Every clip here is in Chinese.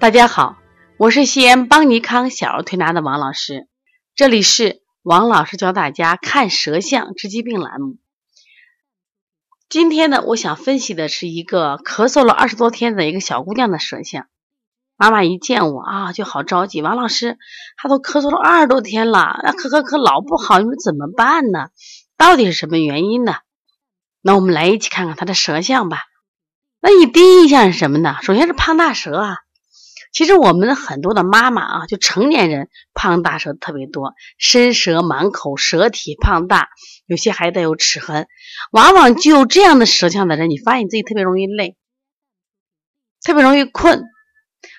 大家好，我是西安邦尼康小儿推拿的王老师，这里是王老师教大家看舌象治疾病栏目。今天呢，我想分析的是一个咳嗽了二十多天的一个小姑娘的舌象。妈妈一见我啊，就好着急。王老师，她都咳嗽了二十多天了，那咳咳咳老不好，你说怎么办呢？到底是什么原因呢？那我们来一起看看她的舌象吧。那你第一印象是什么呢？首先是胖大舌啊。其实我们很多的妈妈啊，就成年人胖大舌特别多，伸舌满口，舌体胖大，有些还带有齿痕。往往具有这样的舌象的人，你发现你自己特别容易累，特别容易困，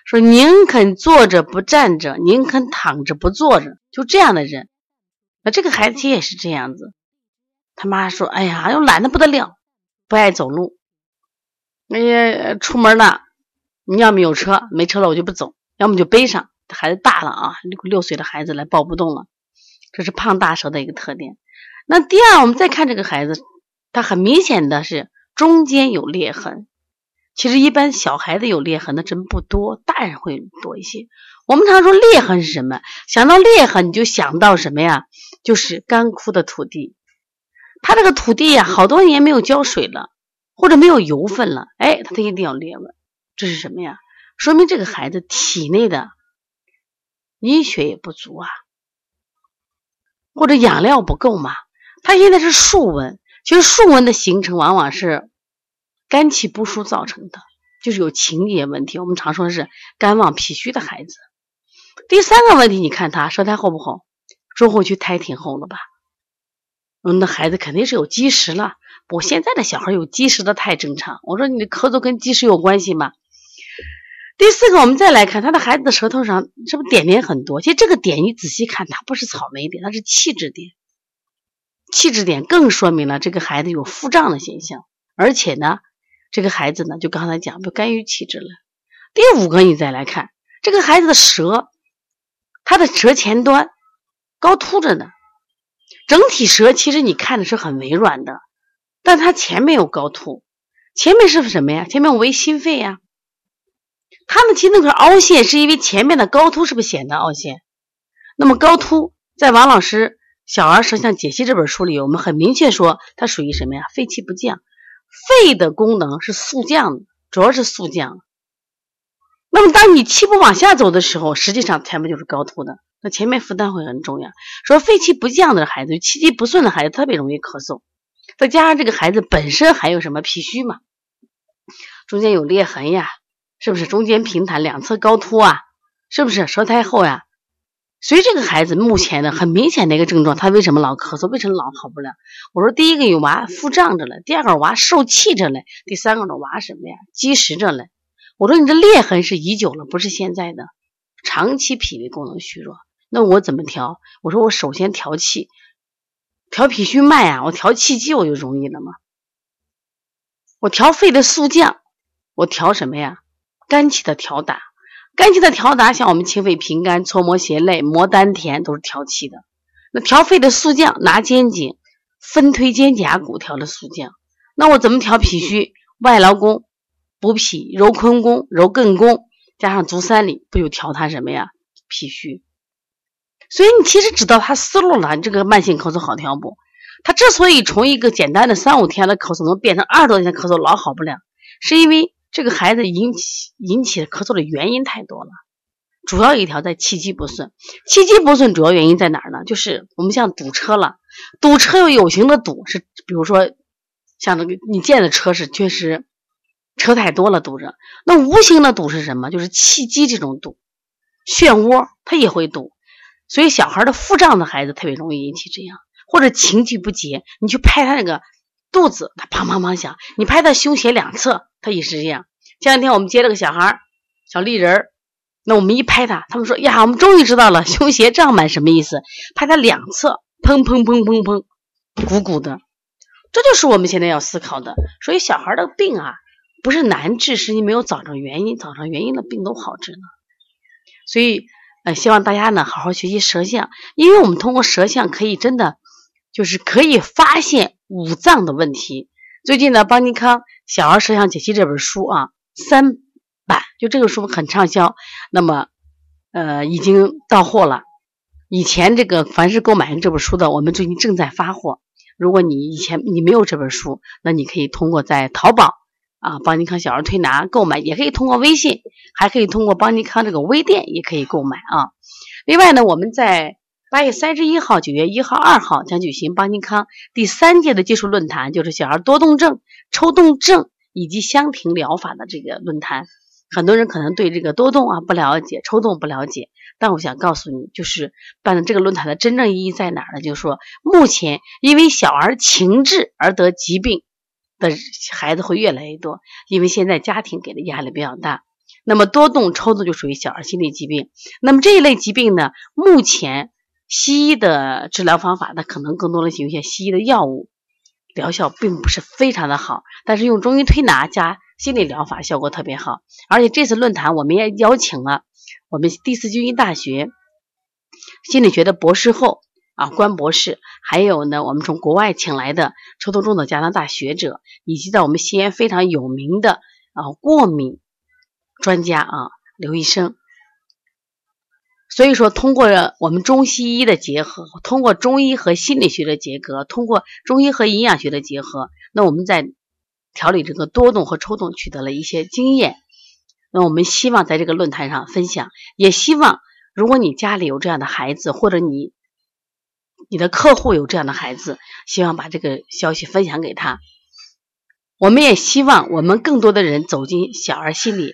说宁肯坐着不站着，宁肯躺着不坐着，就这样的人。那这个孩子其实也是这样子，他妈说：“哎呀，又懒得不得了，不爱走路，哎呀，出门了。”你要么有车，没车了我就不走，要么就背上。孩子大了啊，六六岁的孩子来抱不动了，这是胖大舌的一个特点。那第二，我们再看这个孩子，他很明显的是中间有裂痕。其实一般小孩子有裂痕的真不多，大人会多一些。我们常说裂痕是什么？想到裂痕你就想到什么呀？就是干枯的土地。他这个土地呀，好多年没有浇水了，或者没有油分了，哎，他一定要裂纹。这是什么呀？说明这个孩子体内的阴血也不足啊，或者养料不够嘛。他现在是竖纹，其实竖纹的形成往往是肝气不舒造成的，就是有情结问题。我们常说是肝旺脾虚的孩子。第三个问题，你看他舌苔厚不厚？中后区苔挺厚了吧？嗯，那孩子肯定是有积食了。我现在的小孩有积食的太正常。我说你的咳嗽跟积食有关系吗？第四个，我们再来看他的孩子的舌头上是不是点点很多？其实这个点你仔细看，它不是草莓点，它是气滞点。气滞点更说明了这个孩子有腹胀的现象，而且呢，这个孩子呢，就刚才讲，就肝郁气滞了。第五个，你再来看这个孩子的舌，他的舌前端高凸着呢。整体舌其实你看的是很微软的，但他前面有高凸，前面是什么呀？前面为心肺呀。他们其实那块凹陷是因为前面的高凸是不是显得凹陷？那么高凸在王老师《小儿舌象解析》这本书里，我们很明确说它属于什么呀？肺气不降，肺的功能是速降的，主要是速降。那么当你气不往下走的时候，实际上前面就是高凸的，那前面负担会很重要。说肺气不降的孩子，气机不顺的孩子特别容易咳嗽，再加上这个孩子本身还有什么脾虚嘛，中间有裂痕呀。是不是中间平坦，两侧高凸啊？是不是舌苔厚呀？所以这个孩子目前的很明显的一个症状，他为什么老咳嗽？为什么老好不了？我说第一个有娃腹胀着了，第二个娃受气着了，第三个呢娃什么呀？积食着了。我说你这裂痕是已久了，不是现在的，长期脾胃功能虚弱。那我怎么调？我说我首先调气，调脾虚脉啊，我调气机我就容易了嘛。我调肺的速降，我调什么呀？肝气的调达，肝气的调达，像我们清肺平肝、搓摩胁肋、摩丹田，都是调气的。那调肺的速降，拿肩颈分推肩胛骨调的速降。那我怎么调脾虚？外劳宫补脾，揉坤宫、揉艮宫，加上足三里，不就调它什么呀？脾虚。所以你其实知道他思路了，你这个慢性咳嗽好调不？他之所以从一个简单的三五天的咳嗽能变成二十多天咳嗽老好不了，是因为。这个孩子引起引起的咳嗽的原因太多了，主要一条在气机不顺。气机不顺主要原因在哪儿呢？就是我们像堵车了，堵车有有形的堵，是比如说像那个你见的车是确实车太多了堵着。那无形的堵是什么？就是气机这种堵，漩涡它也会堵。所以小孩的腹胀的孩子特别容易引起这样，或者情绪不节，你去拍他那个。肚子他砰砰砰响，你拍他胸胁两侧，他也是这样。前两天我们接了个小孩儿小丽人儿，那我们一拍他，他们说呀，我们终于知道了胸胁胀满什么意思。拍他两侧，砰砰砰砰砰，鼓鼓的，这就是我们现在要思考的。所以小孩的病啊，不是难治，是你没有找着原因，找着原因的病都好治呢。所以呃，希望大家呢好好学习舌象，因为我们通过舌象可以真的就是可以发现。五脏的问题，最近呢，邦尼康小儿舌象解析这本书啊，三版，就这个书很畅销。那么，呃，已经到货了。以前这个凡是购买这本书的，我们最近正在发货。如果你以前你没有这本书，那你可以通过在淘宝啊邦尼康小儿推拿购买，也可以通过微信，还可以通过邦尼康这个微店也可以购买啊。另外呢，我们在八月三十一号、九月一号、二号将举行邦尼康第三届的技术论坛，就是小儿多动症、抽动症以及香庭疗法的这个论坛。很多人可能对这个多动啊不了解，抽动不了解。但我想告诉你，就是办的这个论坛的真正意义在哪儿呢？就是说，目前因为小儿情志而得疾病的孩子会越来越多，因为现在家庭给的压力比较大。那么多动、抽动就属于小儿心理疾病。那么这一类疾病呢，目前西医的治疗方法，那可能更多的用一些西医的药物，疗效并不是非常的好。但是用中医推拿加心理疗法效果特别好。而且这次论坛我们也邀请了。我们第四军医大学心理学的博士后啊，关博士，还有呢，我们从国外请来的抽动症的加拿大学者，以及在我们西安非常有名的啊过敏专家啊刘医生。所以说，通过我们中西医的结合，通过中医和心理学的结合，通过中医和营养学的结合，那我们在调理这个多动和抽动取得了一些经验。那我们希望在这个论坛上分享，也希望如果你家里有这样的孩子，或者你你的客户有这样的孩子，希望把这个消息分享给他。我们也希望我们更多的人走进小儿心理，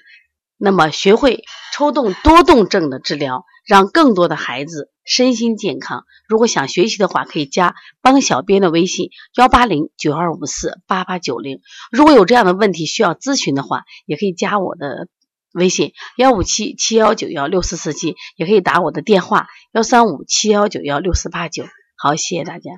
那么学会抽动多动症的治疗，让更多的孩子身心健康。如果想学习的话，可以加帮小编的微信幺八零九二五四八八九零。如果有这样的问题需要咨询的话，也可以加我的。微信幺五七七幺九幺六四四七，也可以打我的电话幺三五七幺九幺六四八九。好，谢谢大家。